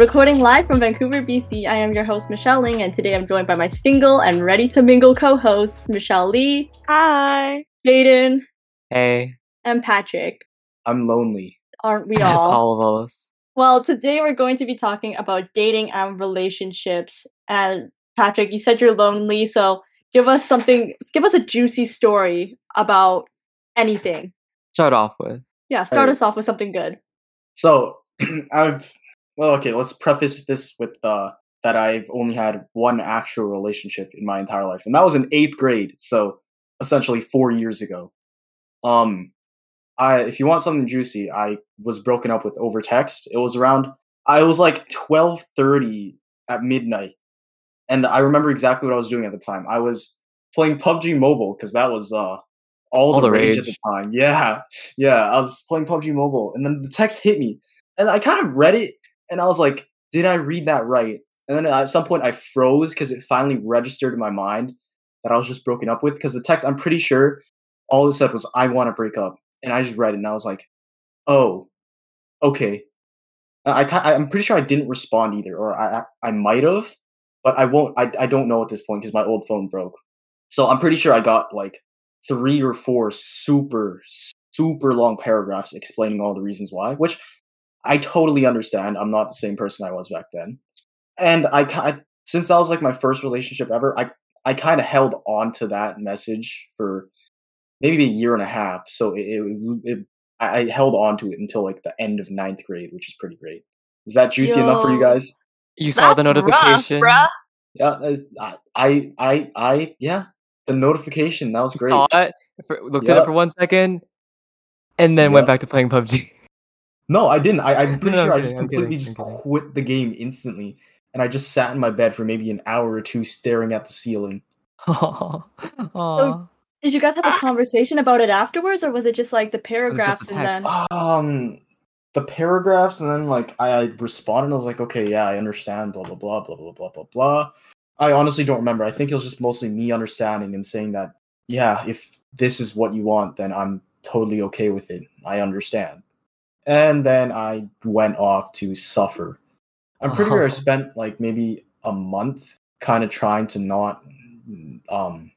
Recording live from Vancouver, BC, I am your host, Michelle Ling, and today I'm joined by my single and ready to mingle co hosts, Michelle Lee, Hi. Jaden, Hey, and Patrick. I'm lonely. Aren't we yes, all? all of us. Well, today we're going to be talking about dating and relationships. And Patrick, you said you're lonely, so give us something, give us a juicy story about anything. Start off with. Yeah, start Hey. us off with something good. So I've well, okay. Let's preface this with uh, that I've only had one actual relationship in my entire life, and that was in eighth grade. So essentially four years ago. Um, I if you want something juicy, I was broken up with over text. It was around. I was like twelve thirty at midnight, and I remember exactly what I was doing at the time. I was playing PUBG Mobile because that was uh all, All the, the rage, at the time. Yeah, yeah. I was playing PUBG Mobile, and then the text hit me, and I kind of read it, and I was like, "Did I read that right?" And then at some point, I froze because it finally registered in my mind that I was just broken up with. Because the text, I'm pretty sure, all it said was, "I want to break up," and I just read it, and I was like, "Oh, okay." I, I I'm pretty sure I didn't respond either, or I I, I might have, but I won't. I I don't know at this point because my old phone broke. So I'm pretty sure I got like three or four super super long paragraphs explaining all the reasons why, which I totally understand. I'm not the same person I was back then, and I ki- since that was like my first relationship ever, I I kind of held on to that message for maybe a year and a half. So it, it, it I I held on to it until like the end of ninth grade, which is pretty great. Is that juicy enough for you guys? You saw the notification. Rough, bruh. Yeah, I, I, I, I, yeah, the notification that was You great. saw it, for, looked at it for one second, and then went back to playing PUBG. No, I didn't. I, I'm pretty No, sure I'm I just kidding, I'm completely kidding, just quit the game instantly, and I just sat in my bed for maybe an hour or two staring at the ceiling. Aw. Aw. Did you guys have a conversation about it afterwards, or was it just like the it just a paragraphs and then? Um, the paragraphs, and then like I, I responded. I was like, okay, yeah, I understand. Blah blah blah blah blah blah blah blah. I honestly don't remember. I think it was just mostly me understanding and saying that, yeah, if this is what you want, then I'm totally okay with it. I understand. And then I went off to suffer. I'm pretty sure I Oh. spent like maybe a month kind of trying to not um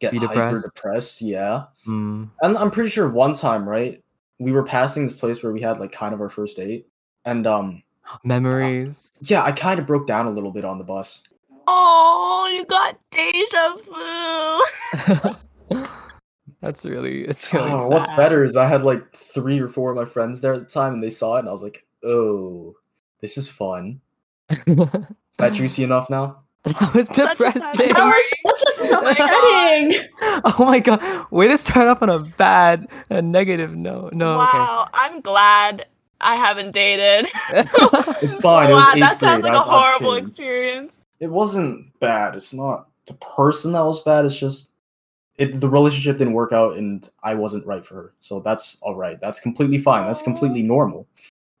get Be hyper depressed? depressed. Yeah. Mm. And I'm pretty sure one time, right? We were passing this place where we had like kind of our first date. And um Memories. yeah, I kind of broke down a little bit on the bus. Oh, you got deja vu. That's really. It's really. Oh, what's better is I had like three or four of my friends there at the time and they saw it and I was like, "Oh, this is fun." Is that juicy enough now? that was Such depressing. That was, that's just so Oh my God. upsetting. Oh my god! Way to start off on a bad, a negative note. No. wow, I'm glad I haven't dated. It's fine. it was wow, eighth that sounds grade. like a I've- I've horrible experience. It wasn't bad. It's not the person that was bad. It's just it. The relationship didn't work out, and I wasn't right for her. So that's all right. That's completely fine. That's completely normal.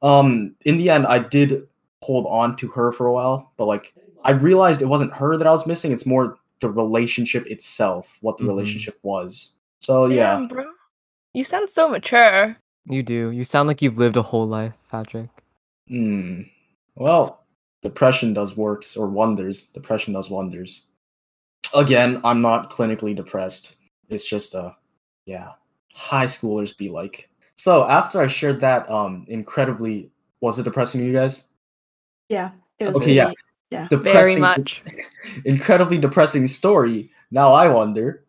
Um, in the end, I did hold on to her for a while, but like I realized it wasn't her that I was missing. It's more the relationship itself, what the Mhm. relationship was. So yeah, Damn, bro. You sound so mature. you do. You sound like you've lived a whole life, Patrick. Hmm. Well, depression does works or wonders. Depression does wonders. Again, I'm not clinically depressed. It's just uh yeah. High schoolers be like. So after I shared that um incredibly was it depressing to you guys? Yeah. It was Okay, yeah. really- yeah. Very Depressing much. incredibly depressing story. Now I wonder,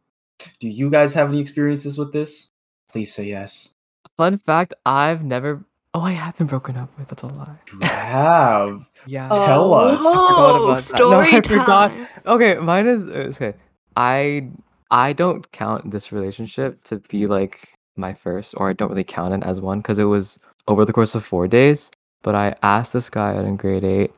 do you guys have any experiences with this? Please say yes. Fun fact: I've never. Oh, I have been broken up with. That's a lie. You have. Yeah. Oh. Tell us. Oh, about story No, I forgot. Okay, mine is uh, okay. I I don't count this relationship to be like my first, or I don't really count it as one because it was over the course of four days. But I asked this guy out in grade eight,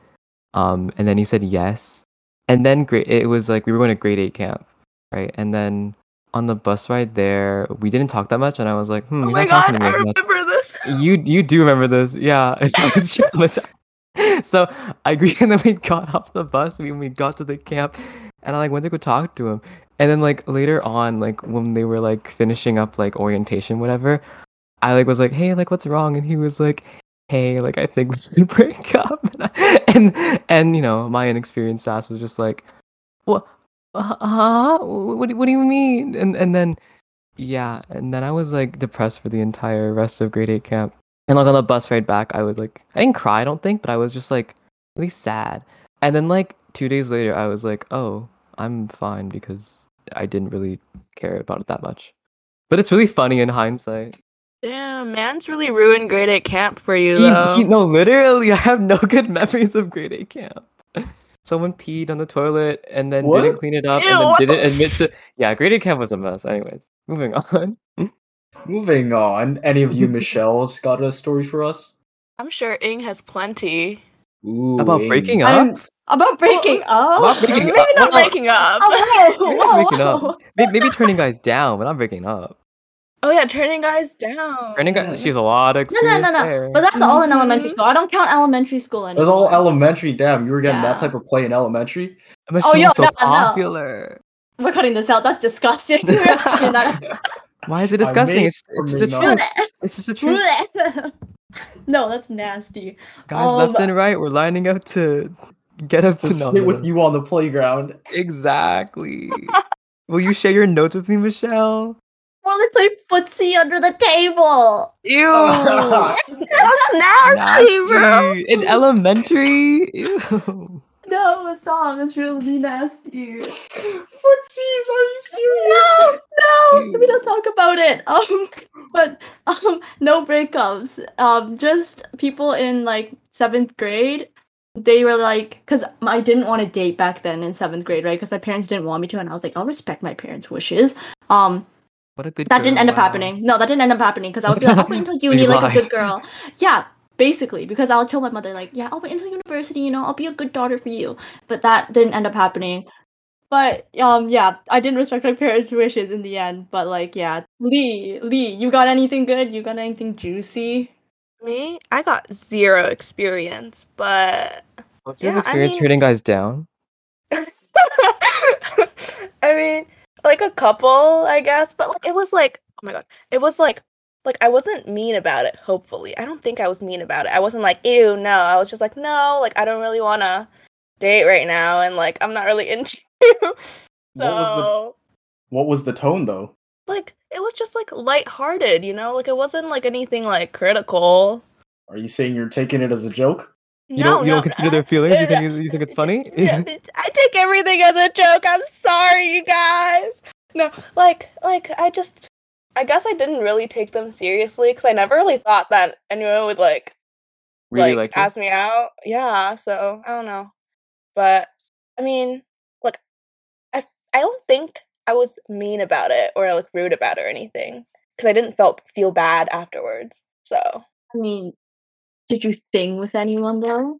um, and then he said yes, and then grade it was like we were going to grade eight camp, right? And then on the bus ride there, we didn't talk that much, and I was like, hmm, Oh my god, to me I as much. remember this. You you do remember this, yeah? It was traumatizing. so I agreed, and then we got off the bus. We we got to the camp, and I like went to go talk to him. And then like later on, like when they were like finishing up like orientation, whatever, I like was like, hey, like what's wrong? And he was like, hey, like I think we should break up, and I, and, and you know my inexperienced ass was just like, what, uh, huh? What, do- what do you mean? And and then yeah, and then I was like depressed for the entire rest of grade eight camp. And like on the bus ride back, I was like, I didn't cry, I don't think, but I was just like really sad. And then like two days later, I was like, oh, I'm fine because I didn't really care about it that much. But it's really funny in hindsight. Damn, man's really ruined grade eight camp for you He- though. he- no, literally, I have no good memories of grade eight camp. Someone peed on the toilet and then What? didn't clean it up Ew, and then didn't admit to. Yeah, grade eight camp was a mess. Anyways, moving on. Moving on. Any of you Michelle's got a story for us? I'm sure Ing has plenty. Ooh, About Ing. breaking up? I'm about breaking up. About breaking Maybe up. not breaking up. Oh, whoa, Maybe whoa, breaking up. Oh, oh. whoa. Maybe, maybe turning guys down, but not breaking up. Oh yeah, turning guys down. Turning guys, she's a lot of No, no, experience no, no. there. But that's all in elementary Mhm. school. I don't count elementary school It anymore. was all elementary. Damn, you were getting that type of play in elementary. but Oh, she yo, so no, no, no. popular. We're cutting this out. That's disgusting. We're cutting that Why is it disgusting? made It's, it's just a for me truth. It's just a truth. no, that's nasty. Guys, left Um, and right, we're lining up to get up To to sit with you on the playground. Exactly. Will you share your notes with me, Michelle? Well, they play footsie under the table. Ew. That's nasty, bro. In elementary? Ew. No, song That's really nasty. Footsies, are you serious? No, no, we don't talk about it. Um, but um, no breakups. Um, just people in like seventh grade. They were like, because I didn't want to date back then in seventh grade, right? Because my parents didn't want me to, and I was like, I'll respect my parents' wishes. Um, What a good that didn't girl, end up wow. happening. No, that didn't end up happening because I would be like, I'll wait until you uni like a good girl. Yeah, basically, because I'll tell my mother like, yeah, I'll wait until university. You know, I'll be a good daughter for you. But that didn't end up happening. But um, yeah, I didn't respect my parents' wishes in the end. But like, yeah, Lee, Lee, you got anything good? You got anything juicy? Me, I got zero experience, but What's your Yeah, I mean- turning guys down? I mean, like a couple, I guess, but like it was like, oh my god, it was like, like I wasn't mean about it. Hopefully, I don't think I was mean about it. I wasn't like, ew, no. I was just like, no, like I don't really want to date right now, and like I'm not really into you. What was the- So, What was the tone though? like, it was just like lighthearted, you know, like it wasn't like anything like critical. Are you saying you're taking it as a joke? You no, don't you no, don't consider uh, their feelings? You uh, think you think it's funny? I take everything as a joke. I'm sorry, you guys. No, like, like I just, I guess I didn't really take them seriously because I never really thought that anyone would like, really like, like, ask me out. Yeah, so I don't know, but I mean, like, I, I don't think I was mean about it or like rude about it or anything because I didn't felt feel bad afterwards. So I mean, did you thing with anyone though?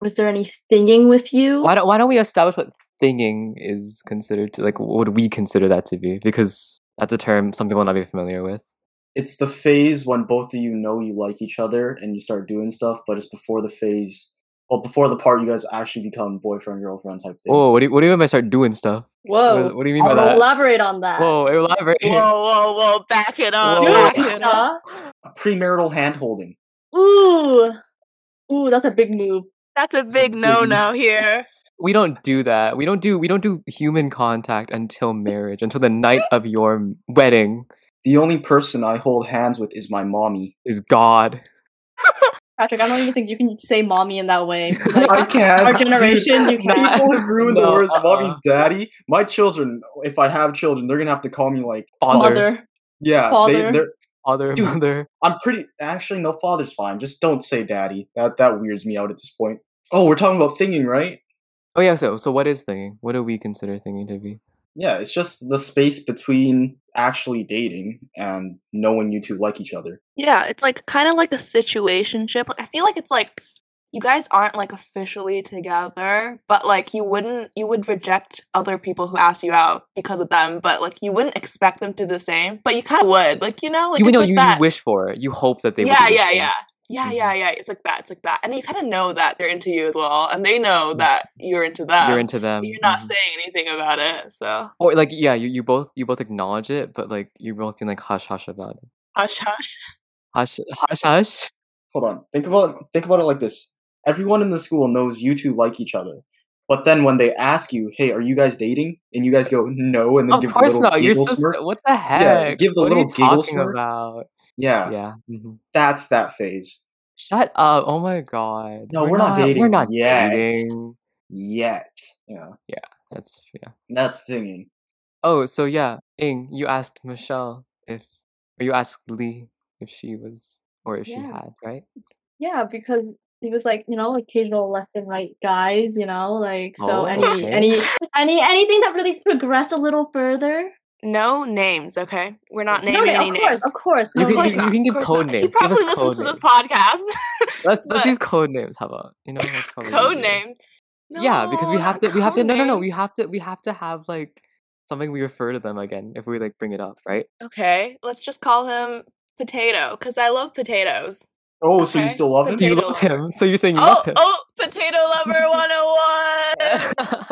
Was there any thinging with you? Why don't Why don't we establish what thinging is considered to like? What would we consider that to be? Because that's a term some people will not be familiar with. It's the phase when both of you know you like each other and you start doing stuff, but it's before the phase. Well, before the part you guys actually become boyfriend girlfriend type thing. Oh, what do you, what do you mean by start doing stuff? What, Whoa. is- what do you mean by I'll that? elaborate on that. Whoa, elaborate. whoa, whoa, Whoa! back it up, Doing back it stuff. Premarital hand holding. Ooh. Ooh, that's a big move. That's a big big no no here. we don't do that. We don't do we don't do human contact until marriage, until the night of your wedding The only person I hold hands with is my mommy. is God. Patrick, I don't even think you can say mommy in that way. I can't. our generation, you can't. People have ruined No, the words uh-uh. mommy, uh-uh. daddy. My children, if I have children, they're gonna have to call me like Fathers, Father. yeah. Father. They, they're. Father, Dude. mother. I'm pretty. Actually, no, father's fine. Just don't say daddy. That that weirds me out at this point. Oh, we're talking about thinking, right? Oh yeah. So so what is thinking? What do we consider thinking to be? Yeah, it's just the space between actually dating and knowing you two like each other. Yeah, it's like kind of like a situationship. Like, I feel like it's like you guys aren't like officially together, but like you wouldn't you would reject other people who ask you out because of them, but like you wouldn't expect them to do the same, but you kind of would. Like you know, like you know like you, that. you wish for it. You hope that they. would yeah, yeah, yeah. Yeah, Mhm. yeah, yeah. It's like that. It's like that. And you kind of know that they're into you as well, and they know that you're into them. You're into them. You're not mhm. saying anything about it, so Or like yeah, you, you both you both acknowledge it, but like you're both being like hush hush about it. hush hush. Hush hush hush. hold on. Think about think about it like this. Everyone in the school knows you two like each other. But then when they ask you, "Hey, are you guys dating?" and you guys go, "No," and then Of give the course little not. You're giggle so. smirk. s- What the heck? give the what are you little giggle smirk. about? Yeah, Yeah. mhm. that's that phase. Shut up! Oh my god. No, we're not dating. We're not yet. dating. Yet, yeah, Yeah, That's yeah. that's thinking. Oh, so yeah, Ing, you asked Michelle if, or you asked Lee if she was, or if she had, right? Yeah, because he was like, you know, occasional left and right guys, you know, like so Oh, any okay. any any anything that really progressed a little further. No names, okay? We're not naming no, any of course, names. of course. You Of can- course course you can give course code not. names. He probably code listens to this podcast. Let's let's use code names. How about you know? That's probably code easier. name. No, Yeah, because we have to. We have to. code No, no, no. We have to. We have to have like something we refer to them again if we like bring it up, right? Okay, let's just call him Potato because I love potatoes. Oh, so you still love him? You love lover. him, so you're saying you Oh, love him. oh, Potato Lover 101.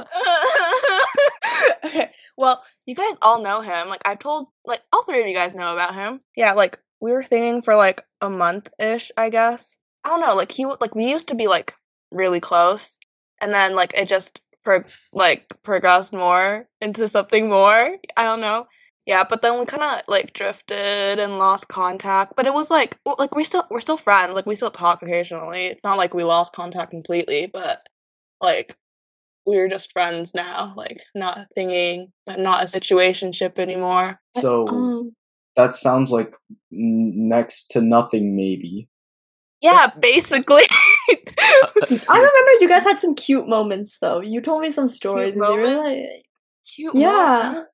okay. Well, you guys all know him. Like I've told like all three of you guys know about him. Yeah, like we were thinking for like a month ish, I guess. I don't know, like he w- like we used to be like really close and then like it just pro- like progressed more into something more. I don't know. Yeah, but then we kind of like drifted and lost contact. But it was like like we still we're still friends. Like we still talk occasionally. It's not like we lost contact completely, but like we're just friends now. Like not thinking, not a situationship anymore. So Um, that sounds like n- next to nothing, maybe. Yeah, basically. I remember you guys had some cute moments though. You told me some stories and they were like Cute. Yeah. moment.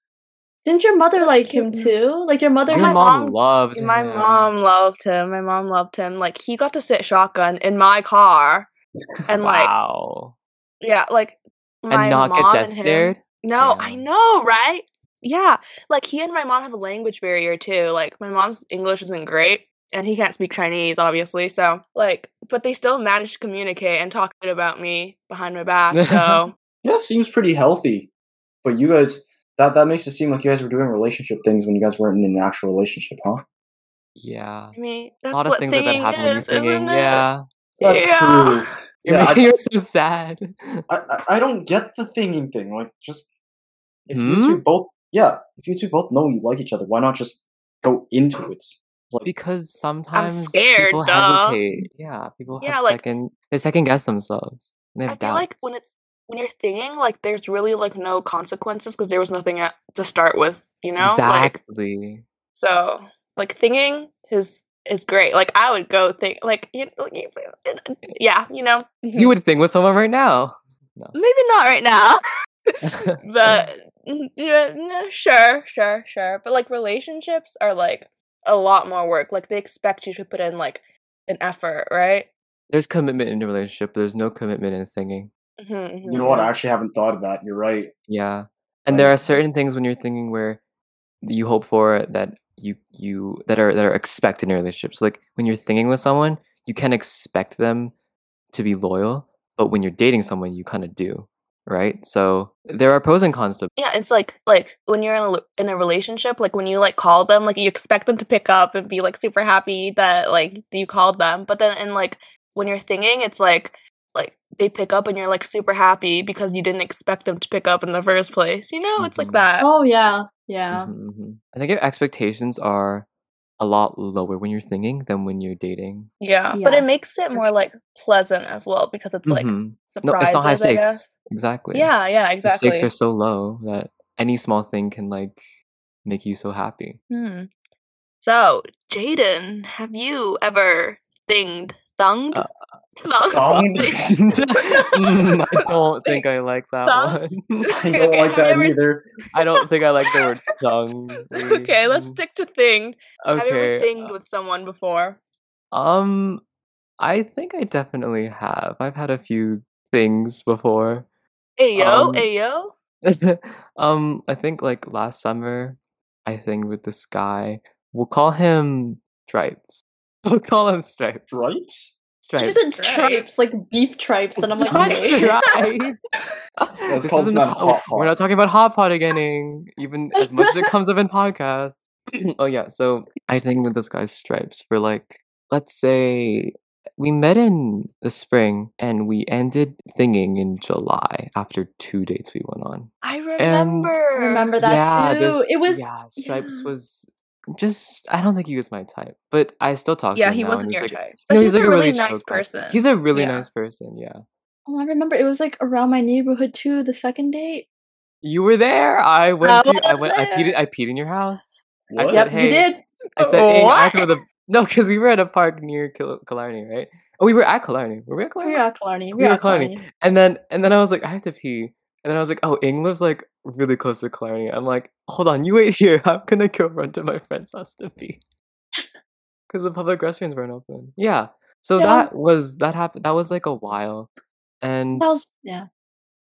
Didn't your mother like him too? Like your mother my mom, mom- loved My him. mom loved him. My mom loved him. Like he got to sit shotgun in my car, and like wow. yeah, like my and not get mom death and him. scared. No, I know, right? Yeah. Like he and my mom have a language barrier too. Like my mom's English isn't great and he can't speak Chinese obviously. So, like but they still managed to communicate and talk about me behind my back. So, Yeah, seems pretty healthy. But you guys, that that makes it seem like you guys were doing relationship things when you guys weren't in an actual relationship, huh? Yeah. I mean, A lot of what things like that thinking happen when you're is, singing. Yeah. That's yeah. true. You're Yeah, I- making me so sad. I, I I don't get the thinking thing. Like, just if you Hmm? two both, yeah, if you two both know you like each other, why not just go into it? Like, Because sometimes I'm scared, people duh. hesitate. Yeah, people Yeah, have like- second they second guess themselves. I have feel like when it's when you're thinking like there's really like no consequences because there was nothing at, to start with, you know? Like exactly. So, like thinking is is great. Like I would go think like you, you yeah, you know. you would think with someone right now. maybe not right now, but yeah, no, sure, sure, sure. But like relationships are like a lot more work. Like they expect you to put in like an effort, right? There's commitment in a relationship. There's no commitment in thinking. Mhm, you know what? I actually haven't thought of that. You're right. Yeah. And there are certain things when you're thinking where you hope for that you you that are that are expected in relationships. Like when you're thinking with someone, you can expect them to be loyal, but when you're dating someone, you kind of do, right? So there are pros and cons to Yeah, it's like like when you're in a l- in a relationship, like when you like call them, like you expect them to pick up and be like super happy that like you called them. But then in like when you're thinking, it's like like they pick up and you're like super happy because you didn't expect them to pick up in the first place. You know, it's like Mhm. that. Oh yeah, yeah. Mhm, mhm. I think your expectations are a lot lower when you're thinking than when you're dating. Yeah, but it makes it more like pleasant as well because it's like Mhm. No, it's not high I stakes. guess. Exactly. Yeah, yeah, exactly. The stakes are so low that any small thing can like make you so happy. Hmm. So, Jaden, have you ever thinged, thunged? Uh, Thunged? Mm, I don't think I like that one. I don't Okay, like that either. I don't think I like the word thung. okay, let's stick to thing. Okay. Have you ever thinged with someone before? Um, I think I definitely have. I've had a few things before. Ayo, Um, ayo. um, I think like last summer, I think with this guy, we'll call him Stripes. We'll call him Stripes. Stripes? You Stripes. just said tripes, like beef tripes, and I'm like, Not okay. Stripes. This this isn't man a- Hot We're not talking about hot pot again, even as much as it comes up in podcasts. oh yeah, so I think with this guy's stripes for like let's say we met in the spring and we ended thinging in July after two dates we went on. I And- remember. I remember that yeah, too. this- it was yeah. Stripes yeah. was just I don't think he was my type, but I still talk to Yeah, him he now, wasn't your like, type. No, he's, he's, like a really chill nice person. He's a really Yeah. nice person. Yeah, Oh, I remember it was like around my neighborhood too. The second date. you were there. I went. I to, I went. I peed. I peed in your house. I What? said, yep, hey, you did. I said, hey, I throw the no, because we were at a park near Kil- Killarney, right? Oh, we were at Killarney. Were we at Killarney? We are Clarny. We We are are Clarny. Clarny. And then and then I was like, I have to pee. And then I was like, oh, Ing lives like really close to Killarney. I'm like, hold on, you wait here. I'm gonna go run to my friend's house to pee. Because the public restrooms weren't open. Yeah. So Yeah. that was that happened. That was like a while, and was yeah.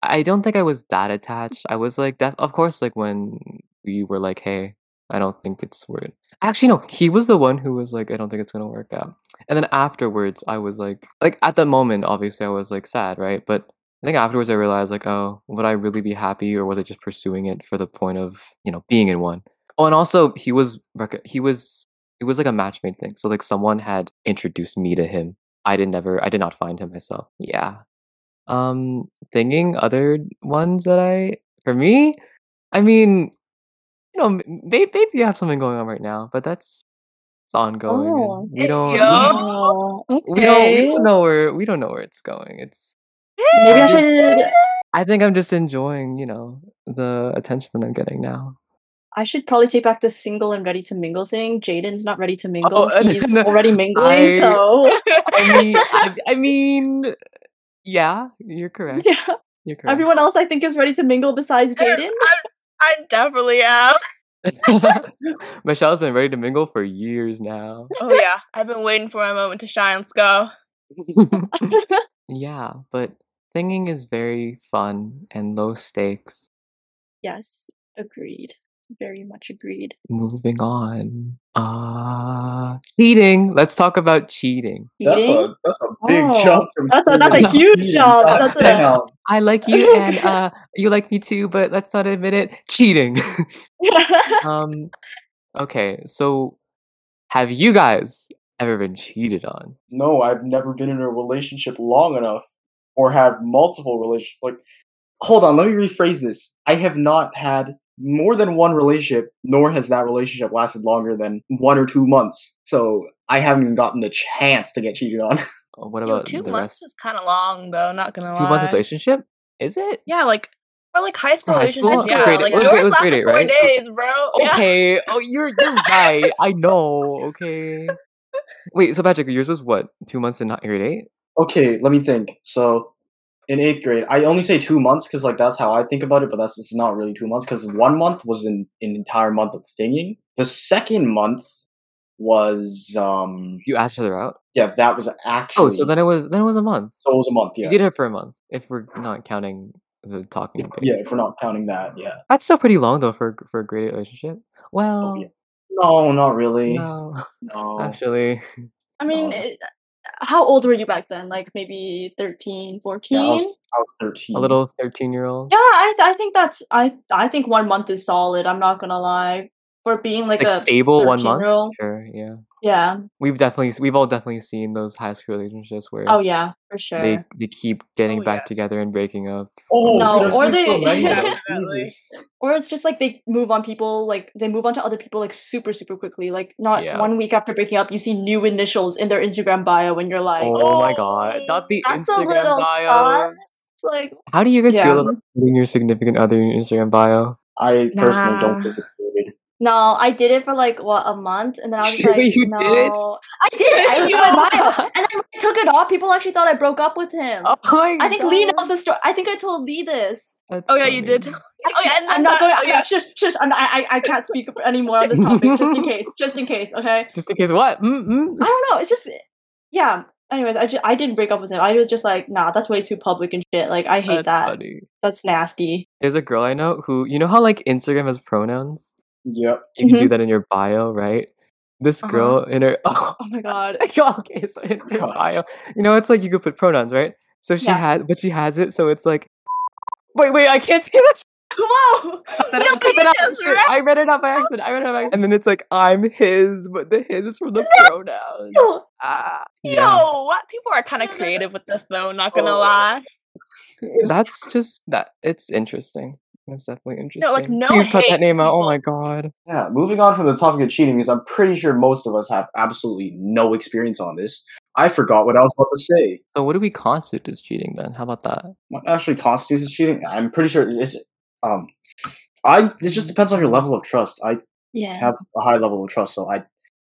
I don't think I was that attached. I was like, def- of course, like when we were like, hey, I don't think it's worth. Actually, no, he was the one who was like, I don't think it's gonna work out. And then afterwards, I was like, like at the moment, obviously, I was like sad, right? But I think afterwards, I realized like, oh, would I really be happy, or was I just pursuing it for the point of you know being in one? Oh, and also he was rec- he was it was like a match made thing. So like someone had introduced me to him. I did never I did not find him myself. Yeah. Um thinking other ones that I for me, I mean, you know, m- may- maybe you have something going on right now, but that's it's ongoing. Oh. we don't we don't Oh, okay. we don't we don't know where we don't know where it's going. It's Maybe I should. I think I'm just enjoying, you know, the attention that I'm getting now. I should probably take back the single and ready to mingle thing. Jaden's not ready to mingle. Oh, He's no, already mingling, I- so I mean, I, I mean, yeah, you're correct. yeah. You're correct. Everyone else, I think, is ready to mingle besides Jaden. I definitely am. Michelle's been ready to mingle for years now. Oh yeah, I've been waiting for my moment to shine. Let's go. yeah, but singing is very fun and low stakes. yes, agreed. Very much agreed. Moving on. Uh cheating. Let's talk about cheating. That's a that's a big Oh, jump from. that's a- that's a huge cheating. jump. That's a- damn. I like you and uh you like me too, but let's not admit it. Cheating. um okay, so have you guys ever been cheated on? No, I've never been in a relationship long enough, or have multiple relationships. Like, hold on, let me rephrase this. I have not had more than one relationship, nor has that relationship lasted longer than one or two months. So I haven't even gotten the chance to get cheated on. Uh, What Yo, about two the months rest? is kind of long though. Not gonna Two lie. months relationship? Is it? Yeah, like or like high school high relationships. school? Yeah, Grade- like it yours grade- lasted grade four right? days, bro. Yeah. Okay. Oh, you're you're right. I know. Okay. Wait. So Patrick, yours was what? Two months in grade eight? Okay, let me think. So in eighth grade, I only say two months because like that's how I think about it, but that's it's not really two months because one month was an, an entire month of thinging. The second month was um You asked her out. yeah that was actually Oh, so then it was then it was a month. so it was a month yeah You did it for a month, if we're not counting the talking. If- yeah if we're not counting that yeah That's still pretty long though for for a grade eight relationship. Well, yeah. no not really no, no actually, I mean, Oh. it, how old were you back then? Like maybe 13, 14? yeah, I was, I was thirteen a little thirteen-year-old. Yeah, I th- I think that's I I think one month is solid. I'm not gonna lie for being like, like a stable one month. 13-year-old. Sure, yeah. Yeah. We've definitely we've all definitely seen those high school relationships where Oh yeah, for sure. they they keep getting Oh, back yes. together and breaking up. oh No, dude, or they- many of those, Definitely. Jesus. or it's just like they move on people like they move on to other people like super super quickly. Like not Yeah. one week after breaking up, you see new initials in their Instagram bio, and you're like, Oh, my god, not the that's a Instagram little bio. sus. It's like How do you guys Yeah. feel about putting your significant other in your Instagram bio? I personally Nah. don't think it's good no, I did it for like what a month, and then I was Shit, like, you no, did? I did it. I was in my bio, and then when I took it off. People actually thought I broke up with him. Oh my I think Lee God, knows the story. I think I told Lee this. that's Oh yeah, you did. funny. Oh yeah, and I'm then not going. oh, yeah. Shush, shush. I'm, I, I, I can't speak anymore on this topic, just in case. Just in case, okay? Just in case, what? Mm-mm. I don't know. It's just, yeah. Anyways, I, just, I didn't break up with him. I was just like, nah, that's way too public and shit. Like, I hate That's that. funny. That's nasty. There's a girl I know who, you know how like Instagram has pronouns? Yep. You can do Mhm. that in your bio, right? This Uh-huh. girl in her oh, Oh my god. okay, so in her God. bio, you know, it's like you could put pronouns, right? So she Yeah. had, but she has it, so it's like, wait, wait, I can't see that. Whoa! That- I read it out by accident. I read it out by accident. I read it out by accident. And then it's like I'm his, but the his is from the pronouns. Ah, Yo, what? People are kind of creative with this, though. Not gonna Oh. lie. That's just that. It's interesting. That's definitely interesting. No, like, no Please cut that name out. Oh my god. Yeah, moving on from the topic of cheating, because I'm pretty sure most of us have absolutely no experience on this. I forgot what I was about to say. So what do we constitute as cheating then? How about that? What actually constitutes as cheating? I'm pretty sure it's um, I it just depends on your level of trust. I Yeah. have a high level of trust, so I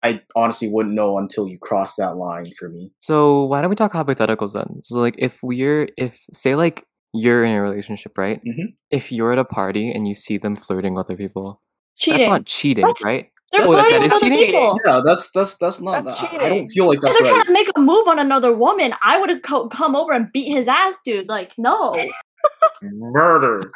I honestly wouldn't know until you cross that line for me. So why don't we talk hypotheticals then? So like if we're if say like you're in a relationship, right? Mhm. If you're at a party and you see them flirting with other people, Cheating. that's not cheating, That's- right? They're Oh, flirting that with is other cheating? people. Yeah, that's that's that's not. That's I- I don't feel like If that's they're trying to make a move on another woman, I would have co- come over and beat his ass, dude. Like, no, Murder.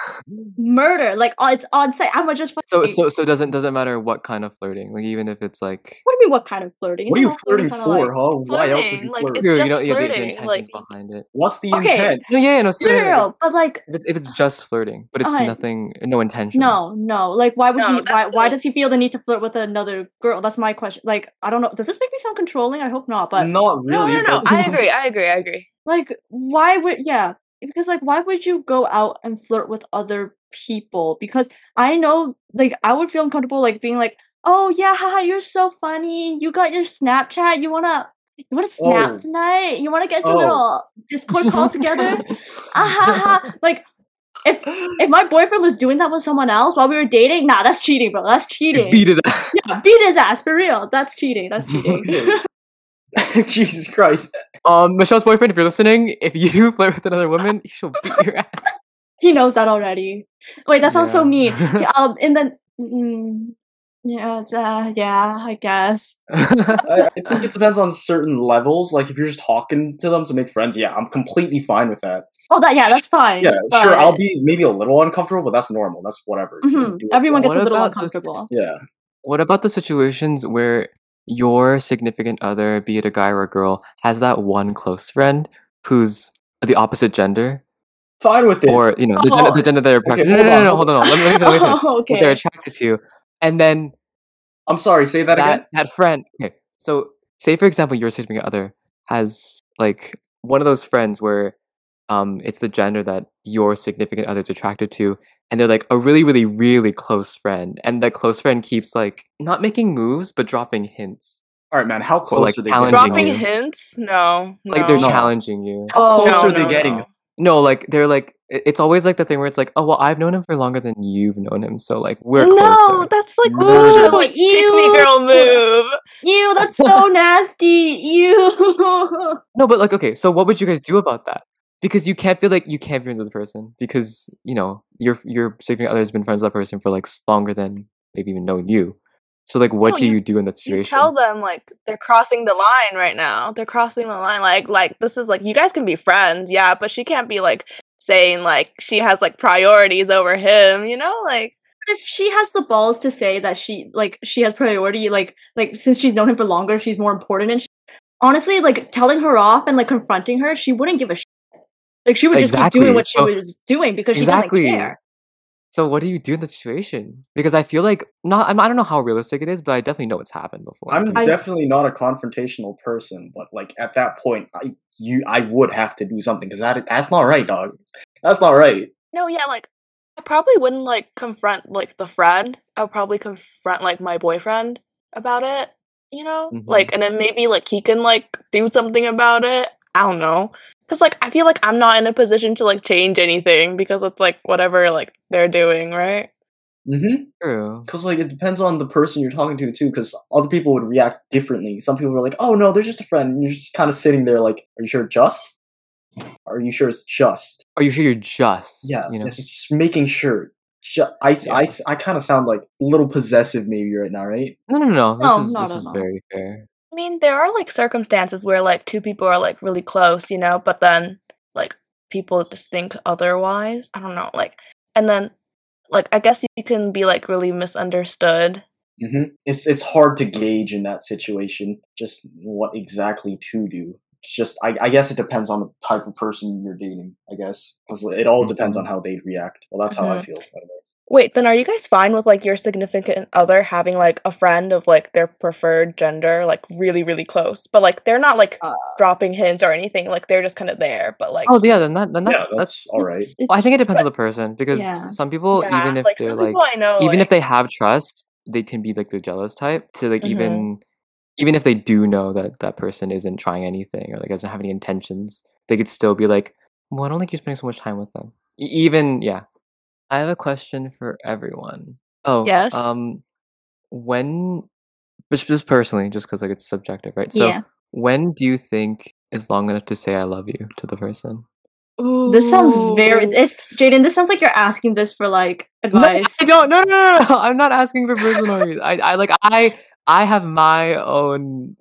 murder. Like, oh, it's on site. I'm just. So fucking- so so doesn't doesn't matter what kind of flirting, like even if it's like What do you mean? What kind of flirting? What are you all flirting for, like- huh? Why else would Flirting, you like, flirt? it's you just know, yeah, the, the flirting, intentions like- behind it. What's the Okay. intent? No, yeah, no, so, No, yeah, no, if no, But like, if it's, if it's just flirting, but it's Okay. nothing, no intention. no, no. Like, why would No, he? Why? that's Why does he feel the need to flirt with another girl? That's my question. Like, I don't know. Does this make me sound controlling? I hope not. But Not No, really. no, no. but- I agree. I agree. I agree. like, why would? Yeah, because like, why would you go out and flirt with other people? Because I know, like, I would feel uncomfortable, like being like, oh yeah, haha, you're so funny. You got your Snapchat. You wanna. You wanna snap Oh. tonight? You wanna get into a Oh. little Discord call together? Ah. Like, if if my boyfriend was doing that with someone else while we were dating, nah, that's cheating, bro. That's cheating. Beat his ass. yeah, beat his ass for real. That's cheating. That's cheating. Okay. Jesus Christ. Um, Michelle's boyfriend, if you're listening, if you flirt with another woman, she'll beat your ass. he knows that already. Wait, that sounds so mean. Yeah, um, in the mm, yeah, uh, yeah, I guess. I, I think it depends on certain levels. Like if you're just talking to them to make friends, yeah, I'm completely fine with that. Oh, that yeah, that's fine. Yeah, sure. I'll be maybe a little uncomfortable, but that's normal. That's whatever. You Mhm, Everyone you gets a little about those- uncomfortable. Yeah. what about the situations where your significant other, be it a guy or a girl, has that one close friend who's the opposite gender, Fine with it. or you know, the, Oh. gender, the gender they're attracted? Okay, no, no, hold no, on, no, hold on. Let me, let me, let me. Oh, What they're attracted to, and then I'm sorry. Say that, that again. that friend. Okay, so say for example, your significant other has like one of those friends where um it's the gender that your significant other is attracted to, and they're like a really, really, really close friend, and that close friend keeps like not making moves but dropping hints. All right, man. How So, close like, are they getting? Dropping you. hints? No. Like they're no. No. challenging you. How Oh, close No, are they no, getting? no. No, like they're like it's always like the thing where it's like, oh well, I've known him for longer than you've known him, so like we're no, closer. that's like No. such a like pick me girl move. Ew, that's so nasty. Ew. No, but like okay, so what would you guys do about that? Because you can't feel like you can't be friends with the person because you know your your significant other has been friends with that person for like longer than they've even known you. So like, what No, do you- you do in that situation? You tell them like they're crossing the line right now. They're crossing the line. Like like this is like you guys can be friends, yeah, but she can't be like saying like she has like priorities over him, you know? Like if she has the balls to say that she like she has priority like like since she's known him for longer she's more important and sh- honestly like telling her off and like confronting her she wouldn't give a shit like she would just keep doing what she so- was doing because she Exactly. doesn't care So what do you do in the situation? Because I feel like not I'm, I don't know how realistic it is, but I definitely know it's happened before. I'm I- definitely not a confrontational person, but like at that point, I you I would have to do something because that that's not right, dog. That's not right. no, yeah, like I probably wouldn't like confront like the friend. I would probably confront like my boyfriend about it, you know? Mhm. Like and then maybe like he can like do something about it. I don't know. Cuz like I feel like I'm not in a position to like change anything because it's like whatever like they're doing, right? Mm-hmm. True. Because like it depends on the person you're talking to too. Because other people would react differently. Some people are like, "Oh no, they're just a friend," and you're just kind of sitting there like, "Are you sure just? Are you sure it's just?" Are you sure you're just? Yeah, You know. just, just making sure. Ju- I I I kind of sound like a little possessive maybe right now, right? No, no, no, no. This No, is no, this no, is no. very fair. I mean, there are like circumstances where like two people are like really close, you know, but then like people just think otherwise. I don't know, like, and then like I guess you can be like really misunderstood. hmm It's it's hard to gauge in that situation just what exactly to do. It's just I, I guess it depends on the type of person you're dating. I guess because it all depends Mhm. on how they react. Well, that's how I Mhm. feel. Anyways. Wait, then are you guys fine with like your significant other having like a friend of like their preferred gender, like really, really close, but like they're not like Uh, dropping hints or anything, like they're just kind of there, but like Oh yeah, then that then Yeah, that's that's that's. all right. it's- Well, I think it depends but- on the person because Yeah. some people, yeah, even if like they're like, I know, even like, if they have trust, they can be like the jealous type to like Mhm. even even if they do know that that person isn't trying anything or like doesn't have any intentions, they could still be like, "Well, I don't think you're spending so much time with them." E- even yeah. I have a question for everyone. Oh, Yes. Um, when, just just personally, just because like it's subjective, right? So yeah. when do you think is long enough to say "I love you" to the person? This sounds very. Ooh. It's Jaden. This sounds like you're asking this for like No, advice. I don't. No, no, no, no. I'm not asking for personal reasons. I, I like I I have my own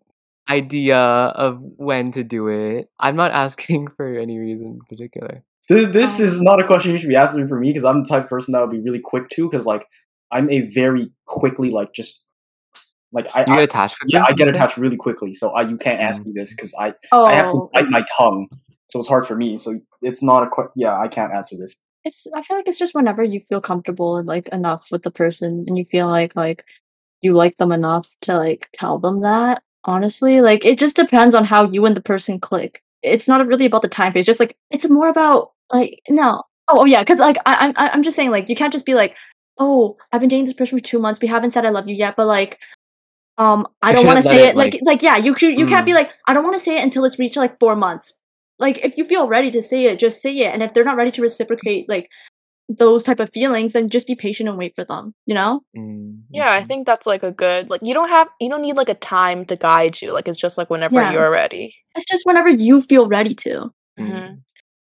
idea of when to do it. I'm not asking for any reason in particular. This, this Um, is not a question you should be asking for me because I'm the type of person that would be really quick to because like I'm a very quickly like just like I, You I get attached. yeah I get you'd attached really quickly so I you can't ask Mm. me this because I oh, I have to bite my tongue so it's hard for me so it's not a quick yeah I can't answer this it's. I feel like it's just whenever you feel comfortable and like enough with the person, and you feel like like you like them enough to like tell them that. Honestly, like it just depends on how you and the person click. It's not really about the time phase. Just like it's more about like no. Oh, oh yeah, because like I, I'm I- I'm just saying like you can't just be like, oh, I've been dating this person for two months. We haven't said I love you yet, but like, um, I don't want to say it, it. Like like- like yeah, you should- you can't be Mm. like I don't want to say it until it's reached like four months. Like if you feel ready to say it, just say it. And if they're not ready to reciprocate like those type of feelings, then just be patient and wait for them. You know? Mm, Yeah, I think that's like a good like you don't have you don't need like a time to guide you. Like it's just like whenever Yeah. you're ready. It's just whenever you feel ready to. Mm.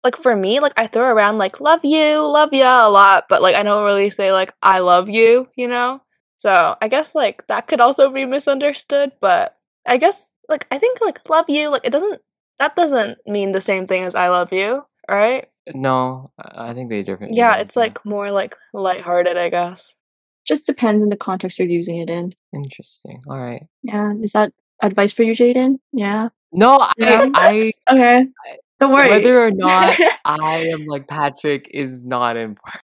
Like for me, like I throw around like love you, love ya a lot, but like I don't really say like I love you, you know? So I guess like that could also be misunderstood, but I guess like I think like love you, like it doesn't that doesn't mean the same thing as I love you, right? No, I I think they're different. Yeah, meanings, it's like more like lighthearted, I guess. Just depends on the context you're using it in. interesting. All right. Yeah. Is that advice for you, Jaden? Yeah. No, I, Yeah. I Okay. Don't worry. whether or not I am like Patrick is not important.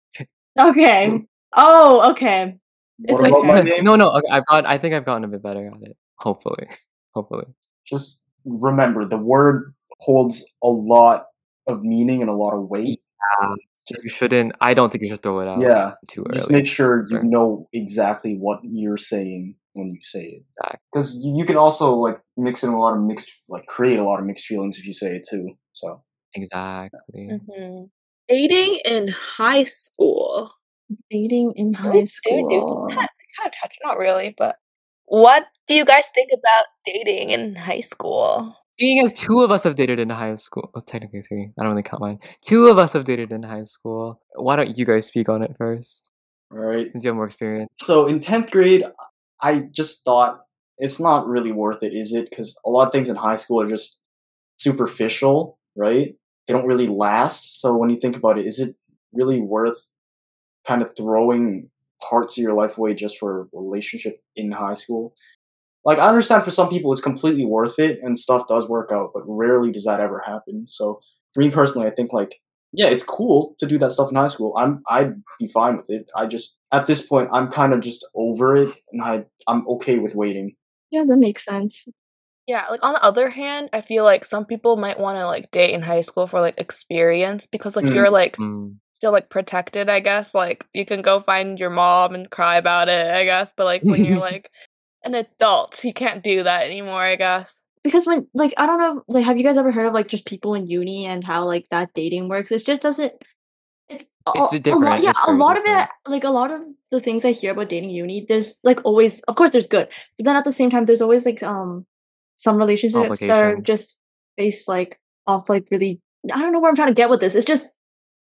okay. Oh, okay. It's what about my okay. name no, no. Okay, I've got. I think I've gotten a bit better at it. Hopefully, hopefully. just remember the word holds a lot of meaning and a lot of weight Um, just you shouldn't. I don't think you should throw it out. yeah Too early. just make sure you Sure. know exactly what you're saying when you say it because you, you can also like mix in a lot of mixed like create a lot of mixed feelings if you say it too so Exactly. Mm-hmm. Dating in high school. Dating in Oh, high dude, dude, school. Kind of, kind of touched, not really, but what do you guys think about dating in high school? Seeing as two of us have dated in high school, well, technically three. I don't really count mine. Two of us have dated in high school. Why don't you guys speak on it first, all right since you have more experience? so in 10th grade i just thought it's not really worth it is it because a lot of things in high school are just superficial right? They don't really last. So when you think about it is it really worth kind of throwing parts of your life away just for a relationship in high school? Like i understand for some people it's completely worth it and stuff does work out but rarely does that ever happen. So for me personally i think like yeah it's cool to do that stuff in high school. I'm i'd be fine with it. I just at this point i'm kind of just over it and i i'm okay with waiting. Yeah, that makes sense. Yeah, like on the other hand, I feel like some people might want to like date in high school for like experience because like Mm. you're like Mm, still like protected, I guess. Like you can go find your mom and cry about it, I guess. But like when you're like an adult, you can't do that anymore, I guess. Because when like I don't know, like have you guys ever heard of like just people in uni and how like that dating works? It just doesn't it's a, It's a lot yeah, it's a lot of it like a lot of the things I hear about dating uni, there's like always of course there's good. But then at the same time there's always like um some relationships that are just based like off like really I don't know where I'm trying to get with this. It's just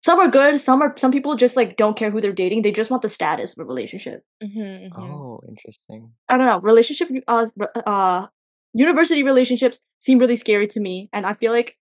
some are good, some are some people just like don't care who they're dating. They just want the status of a relationship. Mm-hmm, oh, interesting. I don't know. Relationship, uh, uh, university relationships seem really scary to me, and I feel like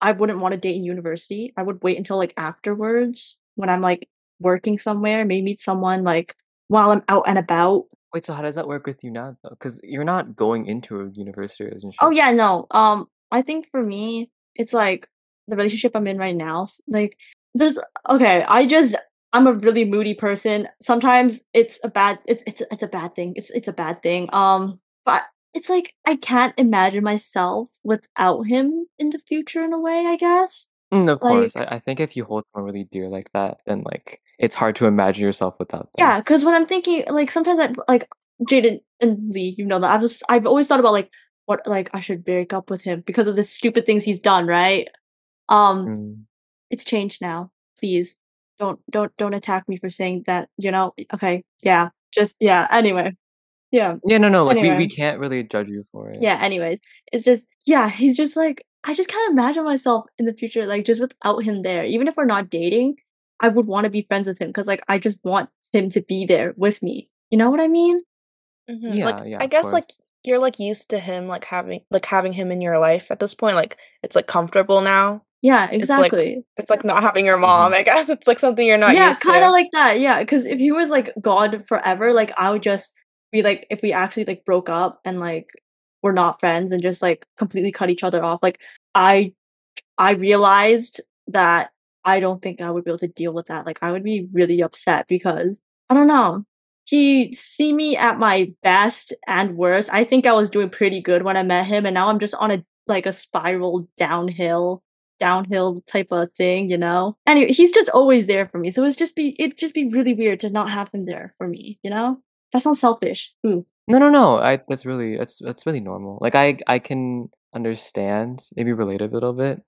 I wouldn't want to date in university. I would wait until like afterwards when I'm like working somewhere, maybe meet someone like while I'm out and about. Wait, so how does that work with you now, though? Because you're not going into a university relationship. Oh yeah, no. Um, I think for me, it's like the relationship I'm in right now. Like, there's okay. I just I'm a really moody person. Sometimes it's a bad. It's it's it's a bad thing. It's it's a bad thing. Um, but it's like I can't imagine myself without him in the future. In a way, I guess. Mm, of course. Like- I, I think if you hold someone really dear like that, then like it's hard to imagine yourself without them. Yeah, because when I'm thinking, like sometimes I like Jaden and Lee, you know that I've just I've always thought about like what like I should break up with him because of the stupid things he's done, right? Um, Mm. it's changed now. Please don't don't don't attack me for saying that. You know? Okay, yeah, just yeah. Anyway, yeah, Yeah, no, no. Like we, we can't really judge you for it. yeah. Anyways, it's just yeah. He's just like I just can't imagine myself in the future like just without him there. Even if we're not dating, I would want to be friends with him because like I just want him to be there with me. You know what I mean? Mhm, Yeah, like yeah, I guess like you're like used to him like having like having him in your life at this point. Like it's like comfortable now. Yeah, It's like- exactly. It's like not having your mom. I guess it's like something you're not yeah, kind of like that. Yeah, because if he was like God forever, like I would just be like, if we actually like broke up and like we're not friends and just like completely cut each other off, like I, I realized that I don't think I would be able to deal with that. Like I would be really upset because I don't know. He see me at my best and worst. I think I was doing pretty good when I met him, and now I'm just on a like a spiral downhill downhill type of thing, you know. Anyway, he's just always there for me. So it's just be it'd just be really weird to not have him there for me, you know? That sounds selfish. Ooh. No, no, no. I that's really that's that's really normal. Like I I can understand, maybe relate a little bit.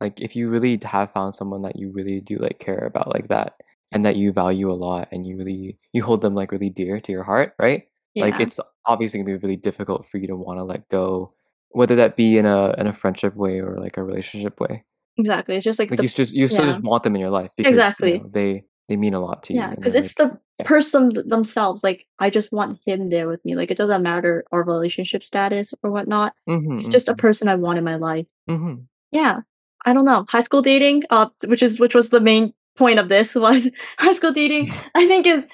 Like if you really have found someone that you really do like care about like that and that you value a lot and you really you hold them like really dear to your heart, right? Like Yeah. it's obviously gonna be really difficult for you to want to let go, whether that be in a in a friendship way or like a relationship way. exactly. It's just like, Like the you just you still yeah. just want them in your life because you Exactly. know, they they mean a lot to you. yeah, because it's like- the yeah. person themselves. Like I just want him there with me. Like it doesn't matter our relationship status or whatnot. Mhm, It's just a mhm, person I want in my life. mhm. Yeah. I don't know. High school dating, uh, which is which was the main point of this was high school dating. I think is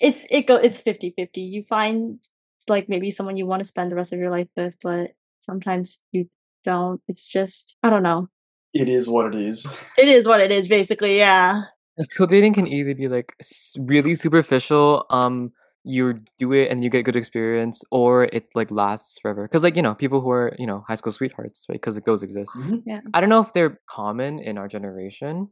it's it go it's 50-50. You find like maybe someone you want to spend the rest of your life with, but sometimes you don't. It's just I don't know. It is what it is. It is what it is, basically. Yeah. High school dating can either be like really superficial, um, you do it and you get good experience, or it like lasts forever. Because like you know, people who are you know high school sweethearts, right? Because like those exist. Mhm. I don't know if they're common in our generation,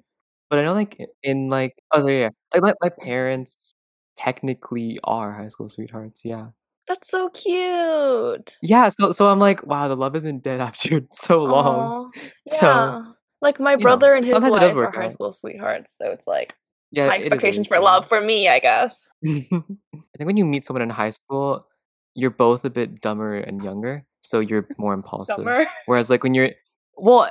but I know like in like oh sorry, yeah, like my, my parents technically are high school sweethearts. Yeah, That's so cute. yeah. So so I'm like, wow, the love isn't dead after so long. Aw, So, yeah. Like my know, brother and his wife are high school sweethearts, so it's like Yeah, high expectations for love for me, I guess. I think when you meet someone in high school, you're both a bit dumber and younger, so you're more impulsive. Summer. Whereas like when you're well,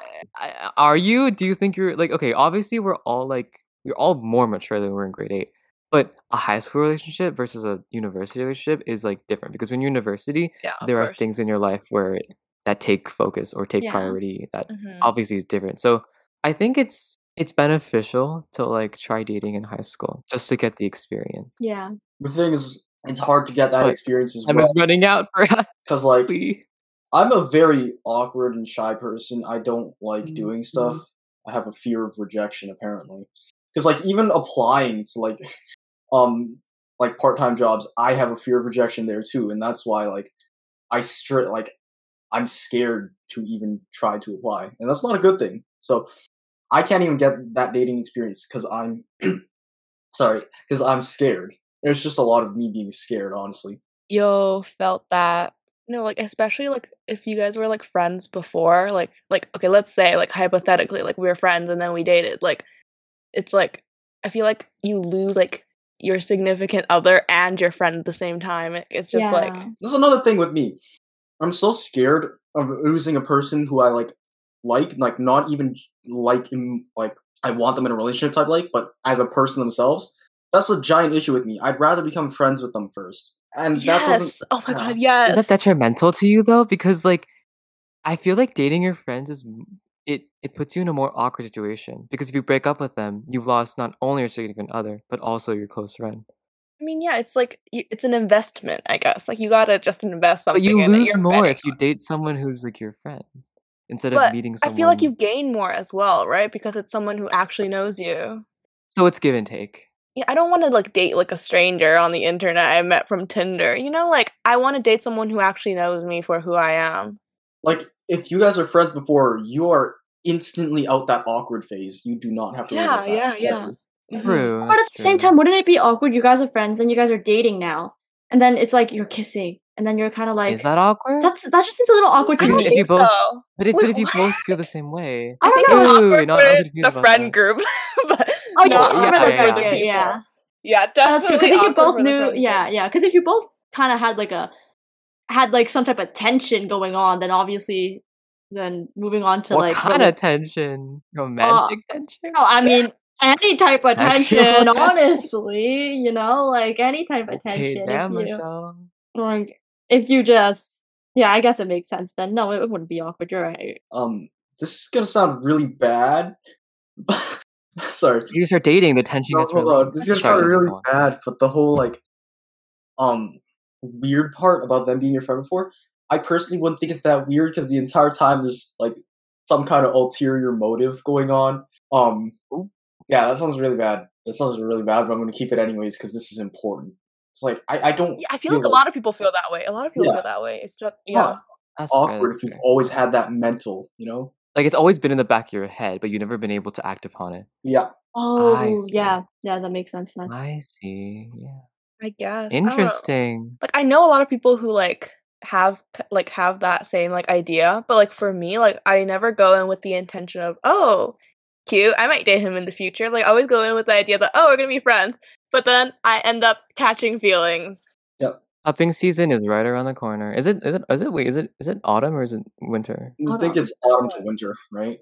are you? Do you think you're like okay? Obviously, we're all like we're all more mature than we we're in grade eight. But a high school relationship versus a university relationship is like different because when you're in university, Yeah, there are things in your life where that take focus or take Yeah. priority that Mhm. obviously is different. So I think it's it's beneficial to like try dating in high school just to get the experience. Yeah. The thing is, it's hard to get that But experience as Time well is running out for us. because, like, Ashley. I'm a very awkward and shy person. I don't like Mhm. doing stuff. I have a fear of rejection, apparently. Because, like, even applying to like, um, like part-time jobs, I have a fear of rejection there too, and that's why, like, I straight like, I'm scared to even try to apply, and that's not a good thing. So, I can't even get that dating experience because I'm, sorry, because I'm scared. There's just a lot of me being scared, honestly. Yo, felt that. No, like especially like if you guys were like friends before, like like okay, let's say like hypothetically, like we were friends and then we dated, like it's like I feel like you lose like your significant other and your friend at the same time. It's just like Yeah. This is another thing with me. I'm so scared of losing a person who I like, like, like not even like in like I want them in a relationship type like, but as a person themselves. That's a giant issue with me. I'd rather become friends with them first, and that doesn't. yes. Oh my god, yes. Is that detrimental to you though? Because like, I feel like dating your friends is it it puts you in a more awkward situation because if you break up with them, you've lost not only your significant other but also your close friend. I mean, yeah, it's like it's an investment, I guess. Like you gotta just invest But something. you lose You're more betting if you on- date someone who's like your friend. instead But of meeting someone. I feel like you gain more as well, right? Because it's someone who actually knows you. So it's give and take. Yeah, I don't want to like date like a stranger on the internet I met from Tinder. You know, like I want to date someone who actually knows me for who I am. Like if you guys are friends before, you are instantly out that awkward phase. You do not have to. worry Yeah, about that yeah, yeah. ever. Mhm. Mm-hmm. True. But at that's the same time, wouldn't it be awkward? You guys are friends, and you guys are dating now, and then it's like you're kissing, and then you're kind of like is that awkward? that's that just seems a little awkward to I Because don't me. if you both- so. but if, Wait, but if you both feel the same way, I I don't think know. it's Wait, wait, awkward not- not with the friend that. group, but Oh yeah, not yeah, for the yeah, friend yeah. group, people. yeah. Yeah, That's true. definitely. Because if you both knew, yeah, yeah. Because if you both kind of had like a had like some type of tension going on, then obviously, then moving on to what like kind rela- of tension? Uh, Romantic tension? Oh, I mean, any type of Actual tension, tension. honestly, you know, like any type of Okay, tension. damn, if you, Michelle. like, if you just, yeah, I guess it makes sense. Then no, it, it wouldn't be awkward. You're right. Um, this is gonna sound really bad. but- Sorry. You start dating, the tension No, gets hold really. on. This is gonna sound really on. bad, but the whole like, um, weird part about them being your friend before, I personally wouldn't think it's that weird because the entire time there's like some kind of ulterior motive going on. Um, Ooh. Yeah, that sounds really bad. That sounds really bad, but I'm gonna keep it anyways because this is important. It's like I, I don't. Yeah, I feel like a lot of people feel that way. A lot of people Yeah. feel that way. It's just it's not yeah. That's awkward that's if you've fair. always had that mental, you know. Like it's always been in the back of your head, but you've never been able to act upon it. Yeah, Oh, yeah, yeah, that makes sense. Then. I see. Yeah. I guess. I. Interesting. Like I know a lot of people who like have like have that same like idea, but like for me, like I never go in with the intention of oh, cute, I might date him in the future. Like I always go in with the idea that oh, we're gonna be friends, but then I end up catching feelings. Yep. Cuffing season is right around the corner. Is it? Is it? Is it? Wait, is it? Is it autumn or is it winter? I think it's autumn to winter, right?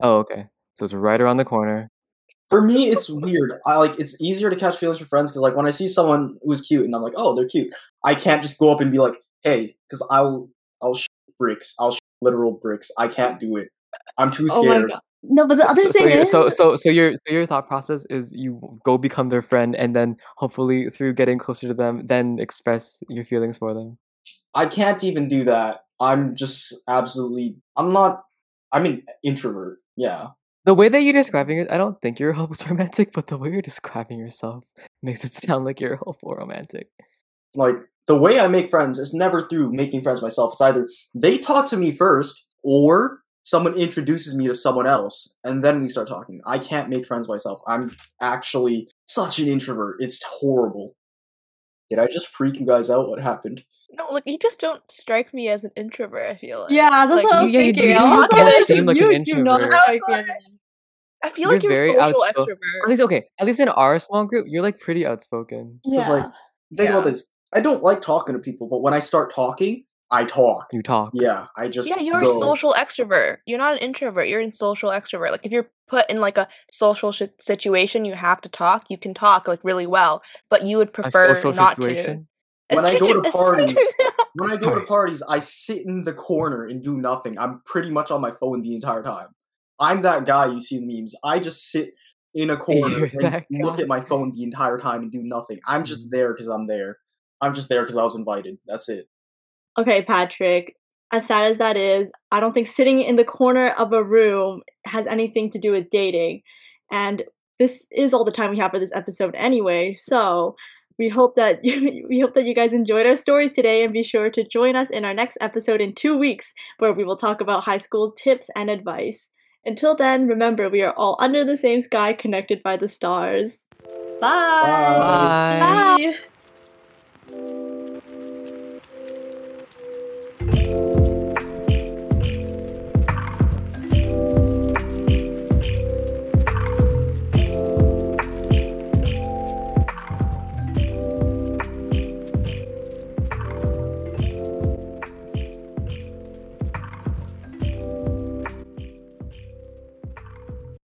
Oh, okay. So it's right around the corner. For me, it's weird. I like it's easier to catch feelings for friends because like when I see someone who's cute and I'm like, oh, they're cute. I can't just go up and be like, hey, because I'll I'll sh- bricks. I'll sh- literal bricks. I can't do it. I'm too Oh my scared. god. No, but the So, other so, so, thing your, is, so so so your so your thought process is you go become their friend and then hopefully through getting closer to them then express your feelings for them. I can't even do that. I'm just absolutely. I'm not. I'm an introvert. Yeah. The way that you're describing it, I don't think you're hopeless romantic, but the way you're describing yourself makes it sound like you're hopeful romantic. Like the way I make friends is never through making friends myself. It's either they talk to me first or someone introduces me to someone else and then we start talking. I can't make friends myself. I'm actually such an introvert. It's horrible. Did I just freak you guys out? What happened? No, like you just don't strike me as an introvert. I feel like yeah, that's Like, what I you- was yeah, you thinking. do- I you was don't seem like an you do not introvert. strike me as Sorry. an I feel like You're you're, very a social outspo- At least okay, at least in our small group, you're like pretty outspoken. Because Yeah. like think about this. I don't like talking to people, but when I start talking, I talk. You talk. Yeah, I just Yeah, you're go. a social extrovert. You're not an introvert. You're a social extrovert. Like if you're put in like a social sh- situation, you have to talk. You can talk like really well, but you would A prefer social not situation. to. When I go to parties, when I go to parties, I sit in the corner and do nothing. I'm pretty much on my phone the entire time. I'm that guy you see in the memes. I just sit in a corner and that look at my phone the entire time and do nothing. I'm just Mhm. there because I'm there. I'm just there because I was invited. That's it. Okay, Patrick. As sad as that is, I don't think sitting in the corner of a room has anything to do with dating. And this is all the time we have for this episode anyway. So we hope that we hope that you guys enjoyed our stories today and be sure to join us in our next episode in 2 weeks where we will talk about high school tips and advice. Until then, remember we are all under the same sky connected by the stars. Bye. Bye. Bye. Thank you.